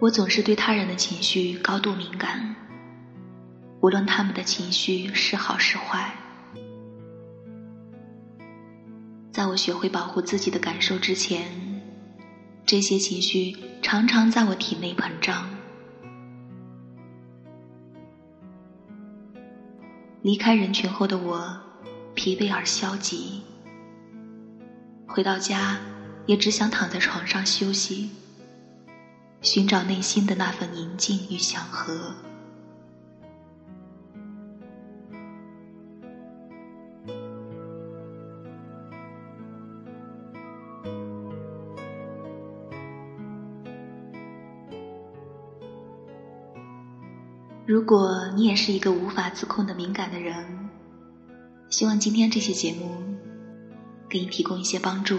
我总是对他人的情绪高度敏感，无论他们的情绪是好是坏。在我学会保护自己的感受之前，这些情绪常常在我体内膨胀。离开人群后的我，疲惫而消极。回到家，也只想躺在床上休息。寻找内心的那份宁静与祥和。如果你也是一个无法自控的敏感的人，希望今天这期节目给你提供一些帮助。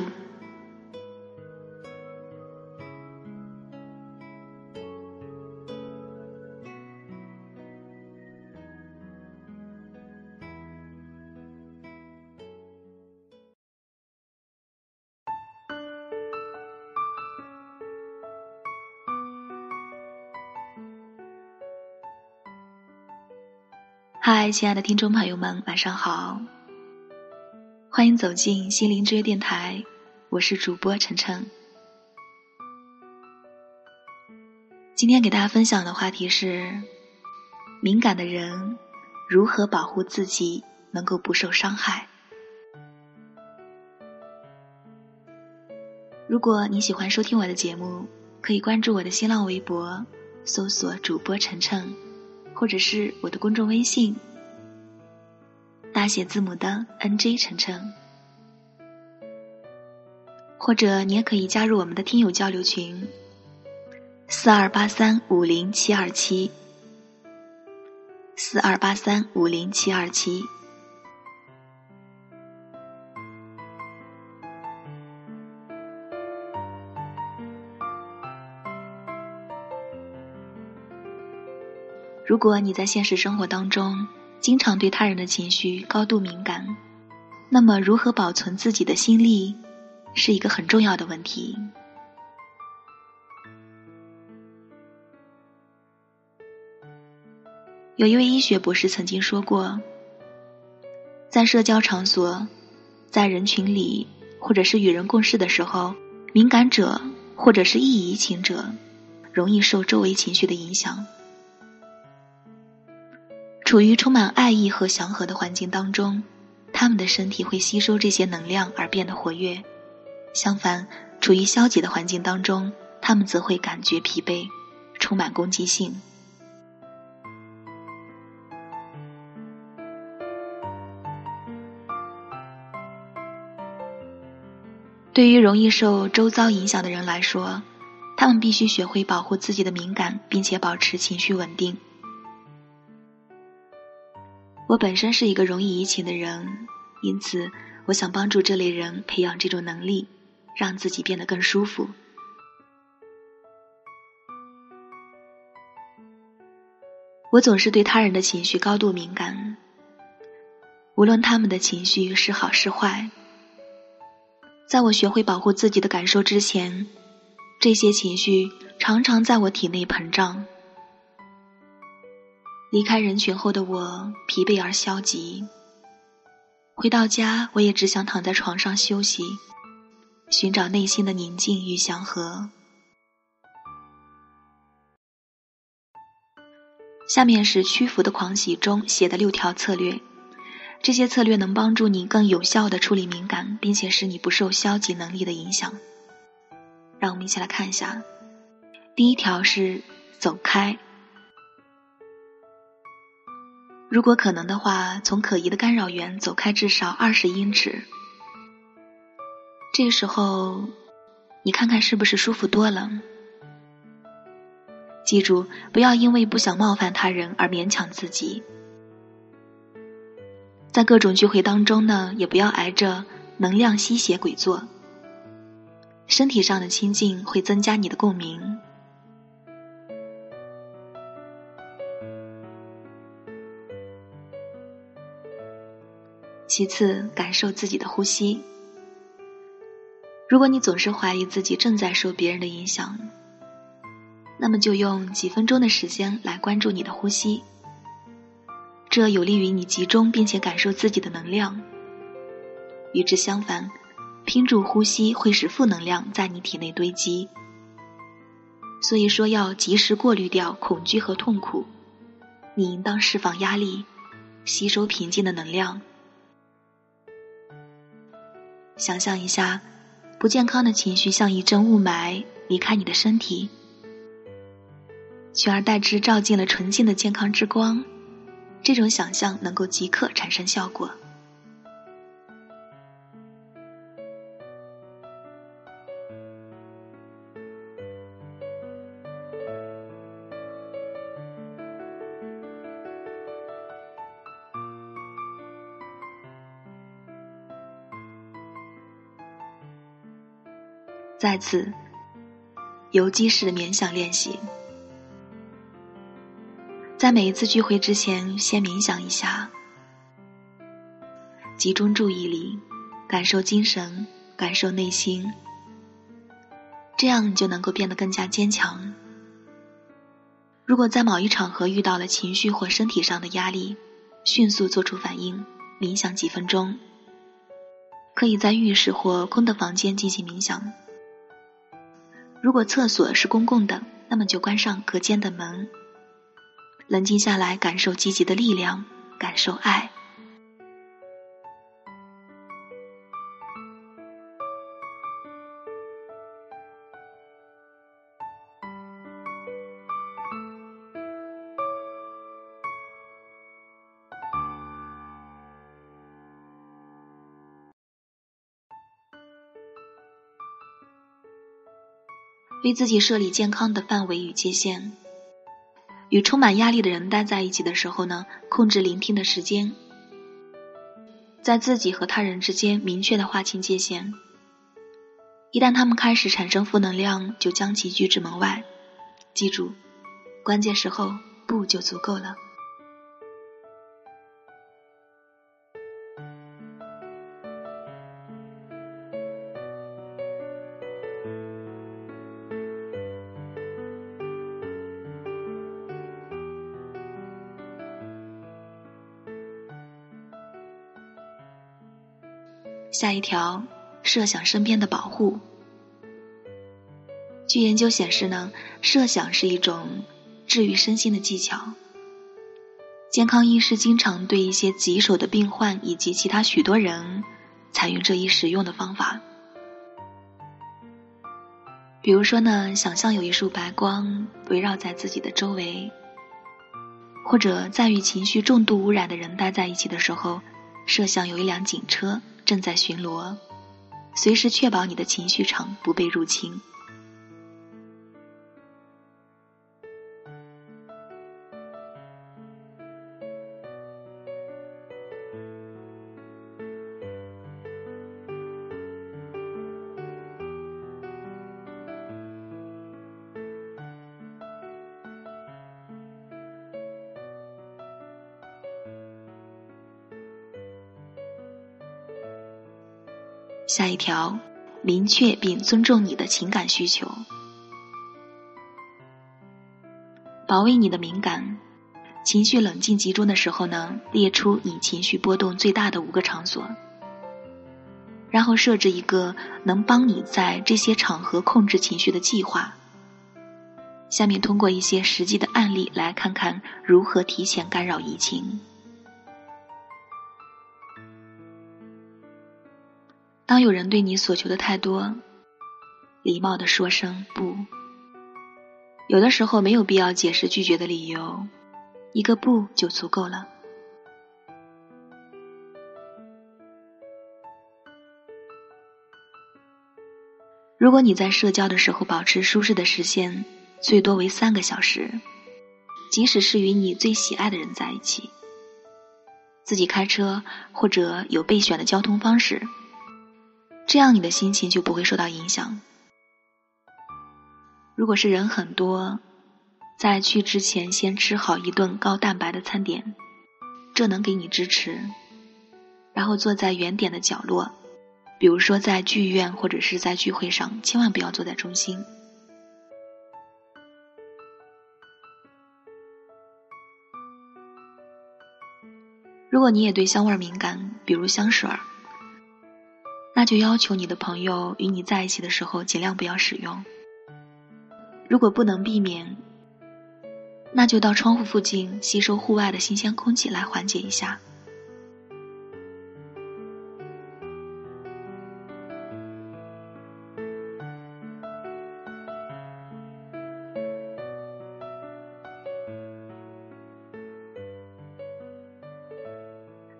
嗨，亲爱的听众朋友们，晚上好！欢迎走进心灵之约电台，我是主播晨晨。今天给大家分享的话题是：敏感的人如何保护自己，能够不受伤害。如果你喜欢收听我的节目，可以关注我的新浪微博，搜索主播晨晨。或者是我的公众微信，大写字母的 N J 晨晨，或者你也可以加入我们的听友交流群，四二八三五零七二七，四二八三五零七二七。如果你在现实生活当中经常对他人的情绪高度敏感，那么如何保存自己的心力是一个很重要的问题。有一位医学博士曾经说过，在社交场所、在人群里，或者是与人共事的时候，敏感者或者是易移情者，容易受周围情绪的影响。处于充满爱意和祥和的环境当中，他们的身体会吸收这些能量而变得活跃；相反，处于消极的环境当中，他们则会感觉疲惫，充满攻击性。对于容易受周遭影响的人来说，他们必须学会保护自己的敏感，并且保持情绪稳定。我本身是一个容易移情的人，因此我想帮助这类人培养这种能力，让自己变得更舒服。我总是对他人的情绪高度敏感，无论他们的情绪是好是坏。在我学会保护自己的感受之前，这些情绪常常在我体内膨胀。离开人群后的我疲惫而消极。回到家，我也只想躺在床上休息，寻找内心的宁静与祥和。下面是《屈服的狂喜》中写的六条策略，这些策略能帮助你更有效的处理敏感，并且使你不受消极能力的影响。让我们一起来看一下。第一条是走开。如果可能的话，从可疑的干扰源走开至少二十英尺。这个时候，你看看是不是舒服多了？记住，不要因为不想冒犯他人而勉强自己。在各种聚会当中呢，也不要挨着能量吸血鬼坐。身体上的亲近会增加你的共鸣。其次，感受自己的呼吸。如果你总是怀疑自己正在受别人的影响，那么就用几分钟的时间来关注你的呼吸，这有利于你集中并且感受自己的能量。与之相反，拼住呼吸会使负能量在你体内堆积。所以说，要及时过滤掉恐惧和痛苦。你应当释放压力，吸收平静的能量。想象一下，不健康的情绪像一阵雾霾离开你的身体。取而代之，照进了纯净的健康之光。这种想象能够即刻产生效果。再次，游击式的冥想练习。在每一次聚会之前，先冥想一下，集中注意力，感受精神，感受内心，这样你就能够变得更加坚强。如果在某一场合遇到了情绪或身体上的压力，迅速做出反应，冥想几分钟。可以在浴室或空的房间进行冥想。如果厕所是公共的，那么就关上隔间的门。冷静下来，感受积极的力量，感受爱。为自己设立健康的范围与界限。与充满压力的人待在一起的时候呢，控制聆听的时间，在自己和他人之间明确的划清界限。一旦他们开始产生负能量，就将其拒之门外。记住，关键时候不就足够了。下一条，设想身边的保护。据研究显示呢，设想是一种治愈身心的技巧。健康医师经常对一些棘手的病患以及其他许多人采用这一实用的方法。比如说呢，想象有一束白光围绕在自己的周围，或者在与情绪重度污染的人待在一起的时候，设想有一辆警车。正在巡逻，随时确保你的情绪场不被入侵。下一条，明确并尊重你的情感需求，保卫你的敏感，情绪冷静集中的时候呢，列出你情绪波动最大的五个场所，然后设置一个能帮你在这些场合控制情绪的计划。下面通过一些实际的案例来看看如何提前干扰疫情。当有人对你所求的太多，礼貌的说声不。有的时候没有必要解释拒绝的理由，一个不就足够了。如果你在社交的时候保持舒适的时间，最多为三个小时，即使是与你最喜爱的人在一起，自己开车或者有备选的交通方式。这样你的心情就不会受到影响如果是人很多在去之前先吃好一顿高蛋白的餐点这能给你支持。然后坐在原点的角落比如说在剧院或者是在聚会上千万不要坐在中心。如果你也对香味儿敏感比如香水儿那就要求你的朋友与你在一起的时候尽量不要使用。如果不能避免，那就到窗户附近吸收户外的新鲜空气来缓解一下。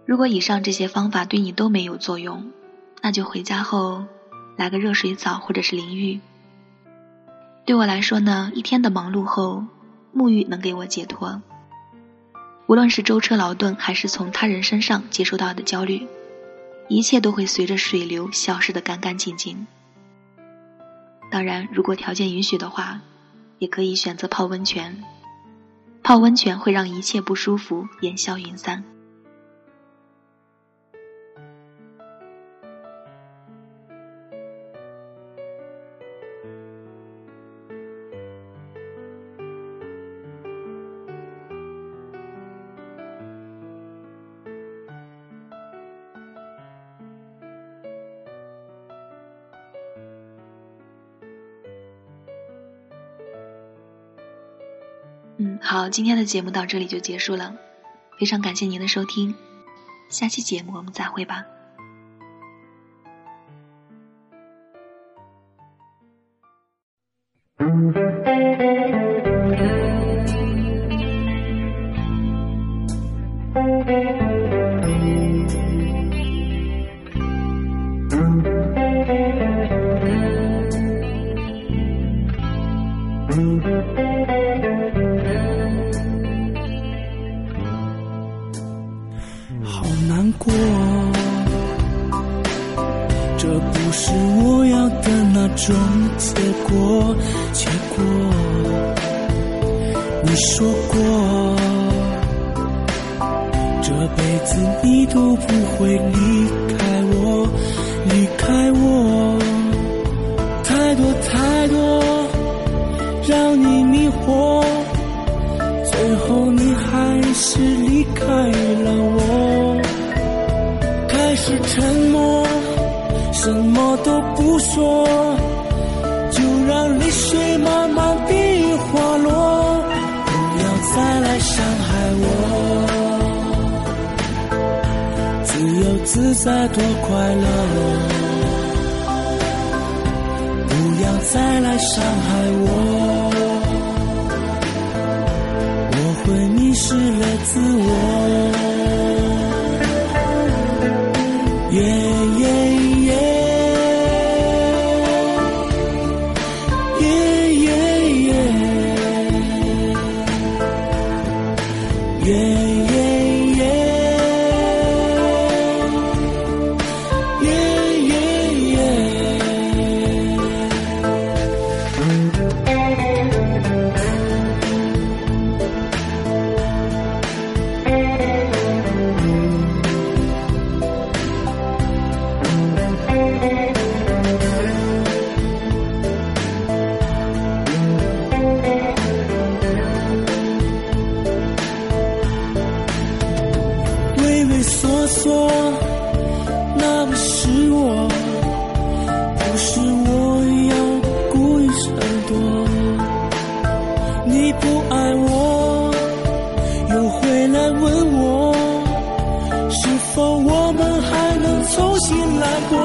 如果以上这些方法对你都没有作用，那就回家后来个热水澡或者是淋浴。对我来说呢，一天的忙碌后，沐浴能给我解脱。无论是舟车劳顿，还是从他人身上接收到的焦虑，一切都会随着水流消失的干干净净。当然，如果条件允许的话，也可以选择泡温泉。泡温泉会让一切不舒服烟消云散。好，今天的节目到这里就结束了，非常感谢您的收听，下期节目我们再会吧。的那种结果。结果，你说过，这辈子你都不会离开我，离开我。太多太多让你迷惑，最后你还是离开了我。什么都不说，就让泪水慢慢地滑落。不要再来伤害我，自由自在多快乐。不要再来伤害我，我会迷失了自我。愿意。畏缩缩，那不是我，不是我要故意闪躲。你不爱我，又回来问我，是否我们还能重新来过？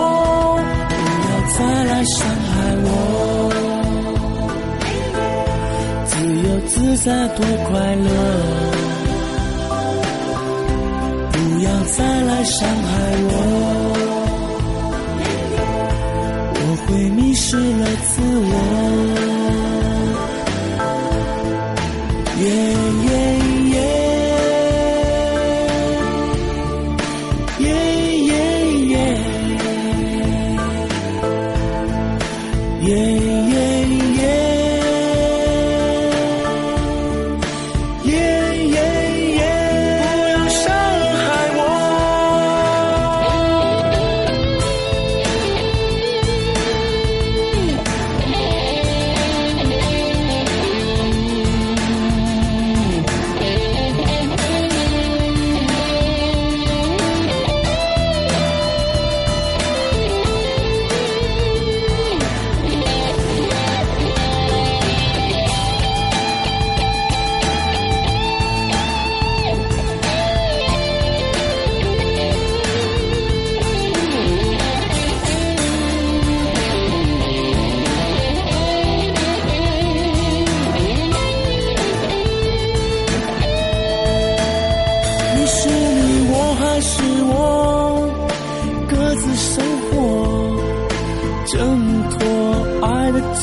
不要再来伤害我，自由自在多快乐。再来伤害我，我会迷失了自我。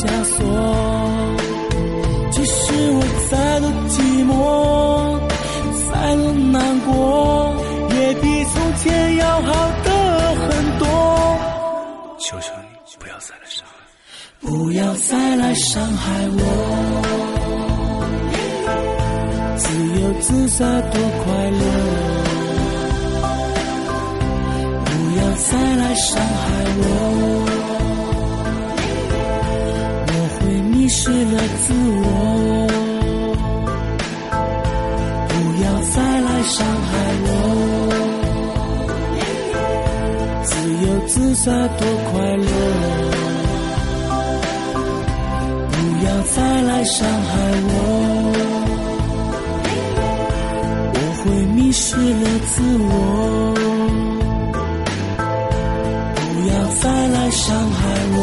枷锁。即使我再多寂寞，再多难过，也比从前要好的很多。求求你不要再来伤害，不要再来伤害我。自由自在多快乐。不要再来伤害，我失了自我。不要再来伤害我，自由自在多快乐。不要再来伤害我，我会迷失了自我。不要再来伤害我，